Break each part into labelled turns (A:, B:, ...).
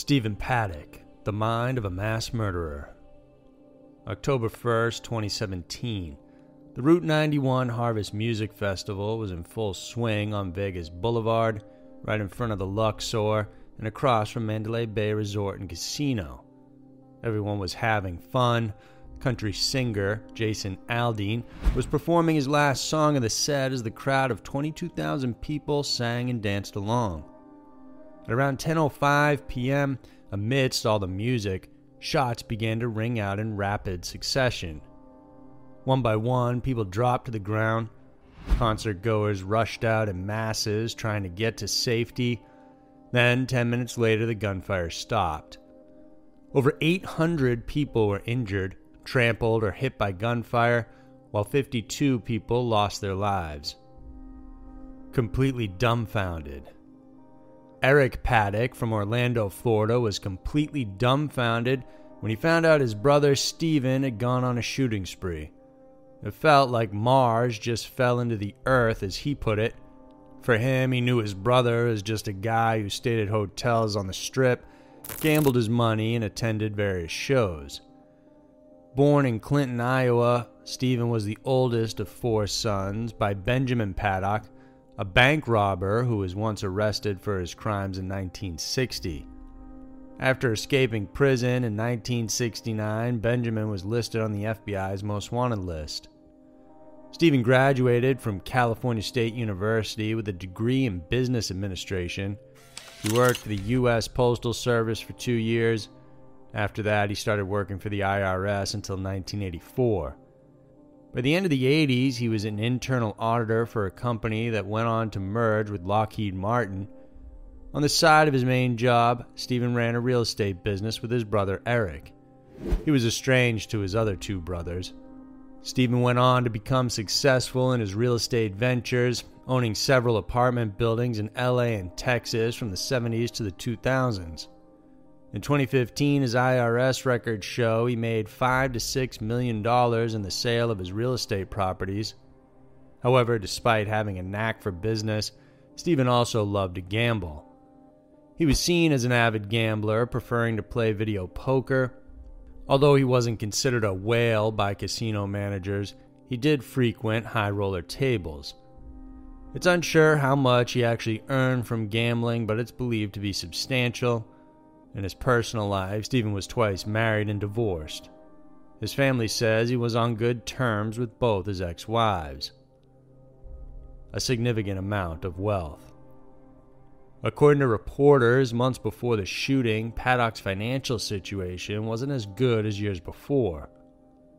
A: Stephen Paddock, The Mind of a Mass Murderer. October 1st, 2017. The Route 91 Harvest Music Festival was in full swing on Vegas Boulevard, right in front of the Luxor and across from Mandalay Bay Resort and Casino. Everyone was having fun. Country singer Jason Aldean was performing his last song of the set as the crowd of 22,000 people sang and danced along. At around 10:05 p.m., amidst all the music, shots began to ring out in rapid succession. One by one, people dropped to the ground. Concert goers rushed out in masses trying to get to safety. Then, 10 minutes later, the gunfire stopped. Over 800 people were injured, trampled, or hit by gunfire, while 52 people lost their lives. Completely dumbfounded, Eric Paddock from Orlando, Florida, was completely dumbfounded when he found out his brother Stephen had gone on a shooting spree. It felt like Mars just fell into the earth, as he put it. For him, he knew his brother as just a guy who stayed at hotels on the strip, gambled his money, and attended various shows. Born in Clinton, Iowa, Stephen was the oldest of four sons by Benjamin Paddock, a bank robber who was once arrested for his crimes in 1960. After escaping prison in 1969, Benjamin was listed on the FBI's most wanted list. Stephen graduated from California State University with a degree in business administration. He worked for the U.S. Postal Service for two years. After that, he started working for the IRS until 1984. By the end of the 80s, he was an internal auditor for a company that went on to merge with Lockheed Martin. On the side of his main job, Stephen ran a real estate business with his brother Eric. He was estranged to his other two brothers. Stephen went on to become successful in his real estate ventures, owning several apartment buildings in LA and Texas from the 70s to the 2000s. In 2015, his IRS records show he made five to six million dollars in the sale of his real estate properties. However, despite having a knack for business, Stephen also loved to gamble. He was seen as an avid gambler, preferring to play video poker. Although he wasn't considered a whale by casino managers, he did frequent high roller tables. It's unsure how much he actually earned from gambling, but it's believed to be substantial in his personal life, Stephen was twice married and divorced. His family says he was on good terms with both his ex wives. A significant amount of wealth. According to reporters, months before the shooting, Paddock's financial situation wasn't as good as years before.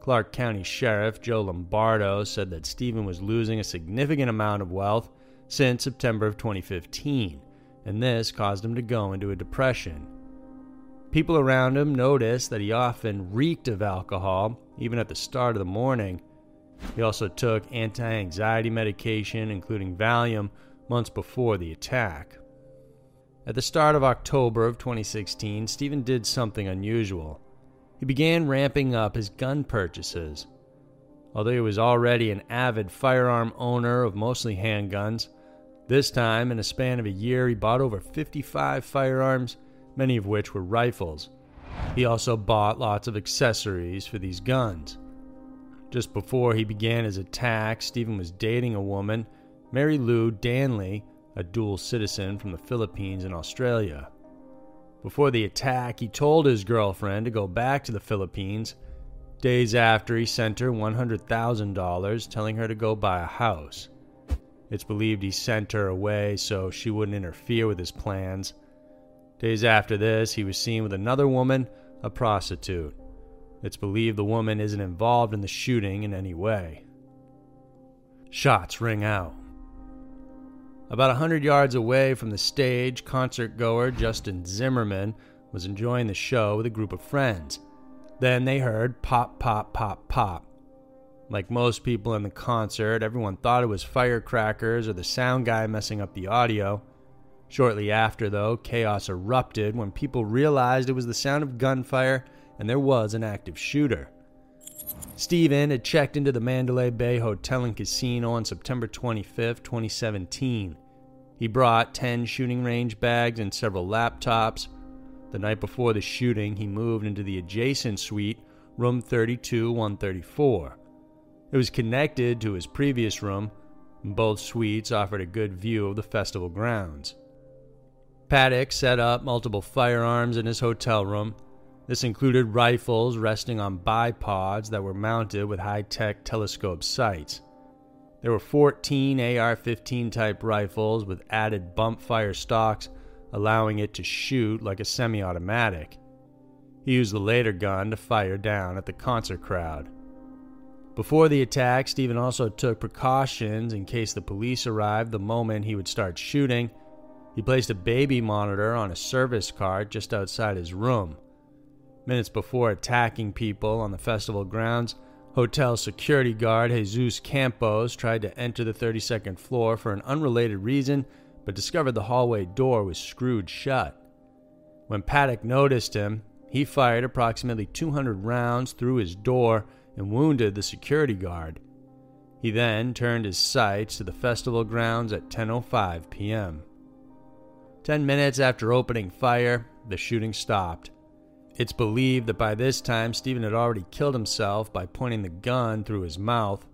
A: Clark County Sheriff Joe Lombardo said that Stephen was losing a significant amount of wealth since September of 2015, and this caused him to go into a depression. People around him noticed that he often reeked of alcohol, even at the start of the morning. He also took anti anxiety medication, including Valium, months before the attack. At the start of October of 2016, Stephen did something unusual. He began ramping up his gun purchases. Although he was already an avid firearm owner of mostly handguns, this time, in a span of a year, he bought over 55 firearms many of which were rifles. He also bought lots of accessories for these guns. Just before he began his attack, Stephen was dating a woman, Marilou Danley, a dual citizen from the Philippines and Australia. Before the attack, he told his girlfriend to go back to the Philippines. Days after, he sent her $100,000, telling her to go buy a house. It's believed he sent her away so she wouldn't interfere with his plans Days after this, he was seen with another woman, a prostitute. It's believed the woman isn't involved in the shooting in any way. Shots ring out. About a hundred yards away from the stage, concert goer Justin Zimmerman was enjoying the show with a group of friends. Then they heard pop, pop, pop, pop. Like most people in the concert, everyone thought it was firecrackers or the sound guy messing up the audio. Shortly after, though, chaos erupted when people realized it was the sound of gunfire and there was an active shooter. Stephen had checked into the Mandalay Bay Hotel and Casino on September 25, 2017. He brought 10 shooting range bags and several laptops. The night before the shooting, he moved into the adjacent suite, room 32 134. It was connected to his previous room, and both suites offered a good view of the festival grounds. Paddock set up multiple firearms in his hotel room. This included rifles resting on bipods that were mounted with high tech telescope sights. There were 14 AR 15 type rifles with added bump fire stocks, allowing it to shoot like a semi automatic. He used the later gun to fire down at the concert crowd. Before the attack, Stephen also took precautions in case the police arrived the moment he would start shooting. He placed a baby monitor on a service cart just outside his room. Minutes before attacking people on the festival grounds, Hotel security guard Jesus Campos tried to enter the 32nd floor for an unrelated reason, but discovered the hallway door was screwed shut. When Paddock noticed him, he fired approximately 200 rounds through his door and wounded the security guard. He then turned his sights to the festival grounds at 10:05 p.m. 10 minutes after opening fire, the shooting stopped. It's believed that by this time Stephen had already killed himself by pointing the gun through his mouth.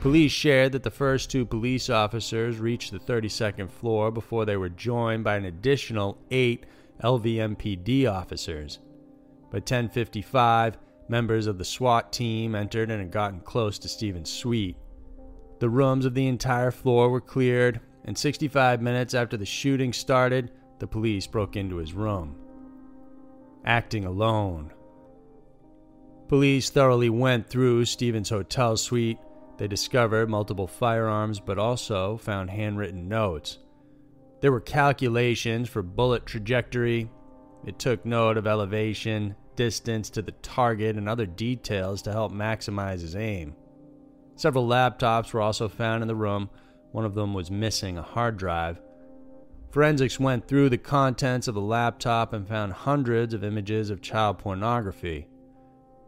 A: Police shared that the first two police officers reached the 32nd floor before they were joined by an additional eight LVMPD officers. By 10:55, members of the SWAT team entered and had gotten close to Stephen's suite. The rooms of the entire floor were cleared, and 65 minutes after the shooting started, the police broke into his room acting alone. Police thoroughly went through Stephen's hotel suite. They discovered multiple firearms, but also found handwritten notes. There were calculations for bullet trajectory. It took note of elevation, distance to the target, and other details to help maximize his aim. Several laptops were also found in the room. One of them was missing a hard drive. Forensics went through the contents of the laptop and found hundreds of images of child pornography.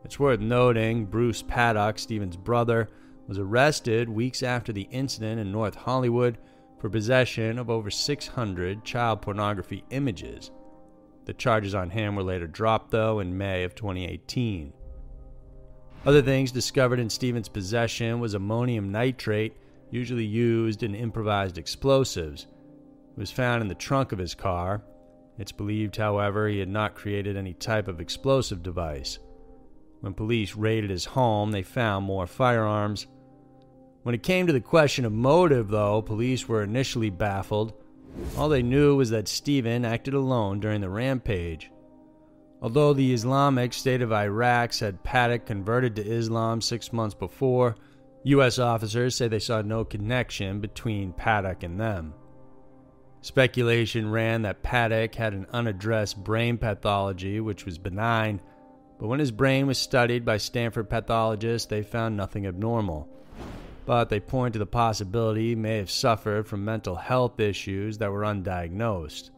A: It's worth noting Bruce Paddock, Stephen's brother, was arrested weeks after the incident in North Hollywood for possession of over 600 child pornography images. The charges on him were later dropped, though, in May of 2018. Other things discovered in Stephen's possession was ammonium nitrate, usually used in improvised explosives. It was found in the trunk of his car. It's believed, however, he had not created any type of explosive device. When police raided his home, they found more firearms. When it came to the question of motive, though, police were initially baffled. All they knew was that Stephen acted alone during the rampage. Although the Islamic State of Iraq said Paddock converted to Islam six months before, U.S. officers say they saw no connection between Paddock and them. Speculation ran that Paddock had an unaddressed brain pathology which was benign, but when his brain was studied by Stanford pathologists, they found nothing abnormal. But they point to the possibility he may have suffered from mental health issues that were undiagnosed.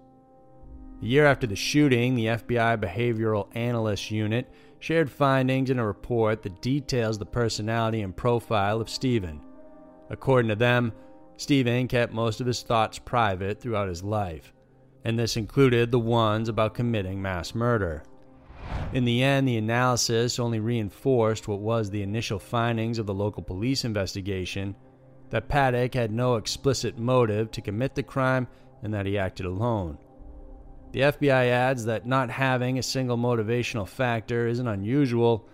A: A year after the shooting, the FBI Behavioral Analyst Unit shared findings in a report that details the personality and profile of Stephen. According to them, Stephen kept most of his thoughts private throughout his life, and this included the ones about committing mass murder. In the end, the analysis only reinforced what was the initial findings of the local police investigation that Paddock had no explicit motive to commit the crime and that he acted alone. The FBI adds that not having a single motivational factor isn't unusual,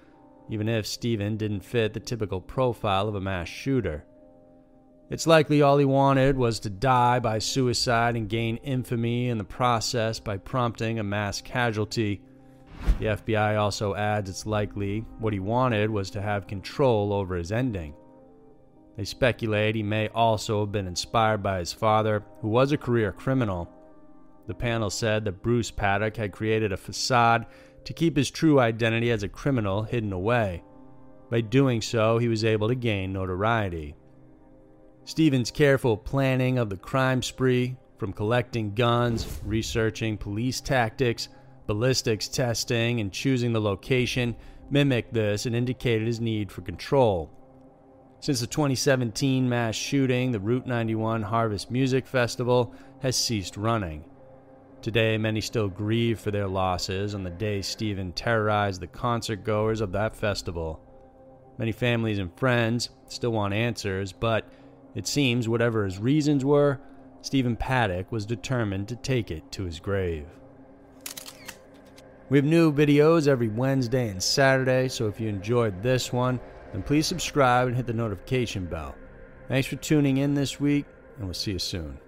A: even if Stephen didn't fit the typical profile of a mass shooter. It's likely all he wanted was to die by suicide and gain infamy in the process by prompting a mass casualty. The FBI also adds it's likely what he wanted was to have control over his ending. They speculate he may also have been inspired by his father, who was a career criminal. The panel said that Bruce Paddock had created a facade to keep his true identity as a criminal hidden away. By doing so, he was able to gain notoriety. Stephen's careful planning of the crime spree, from collecting guns, researching police tactics, ballistics testing, and choosing the location, mimicked this and indicated his need for control. Since the 2017 mass shooting, the Route 91 Harvest Music Festival has ceased running. Today, many still grieve for their losses on the day Stephen terrorized the concert goers of that festival. Many families and friends still want answers, but it seems whatever his reasons were, Stephen Paddock was determined to take it to his grave. We have new videos every Wednesday and Saturday, so if you enjoyed this one, then please subscribe and hit the notification bell. Thanks for tuning in this week, and we'll see you soon.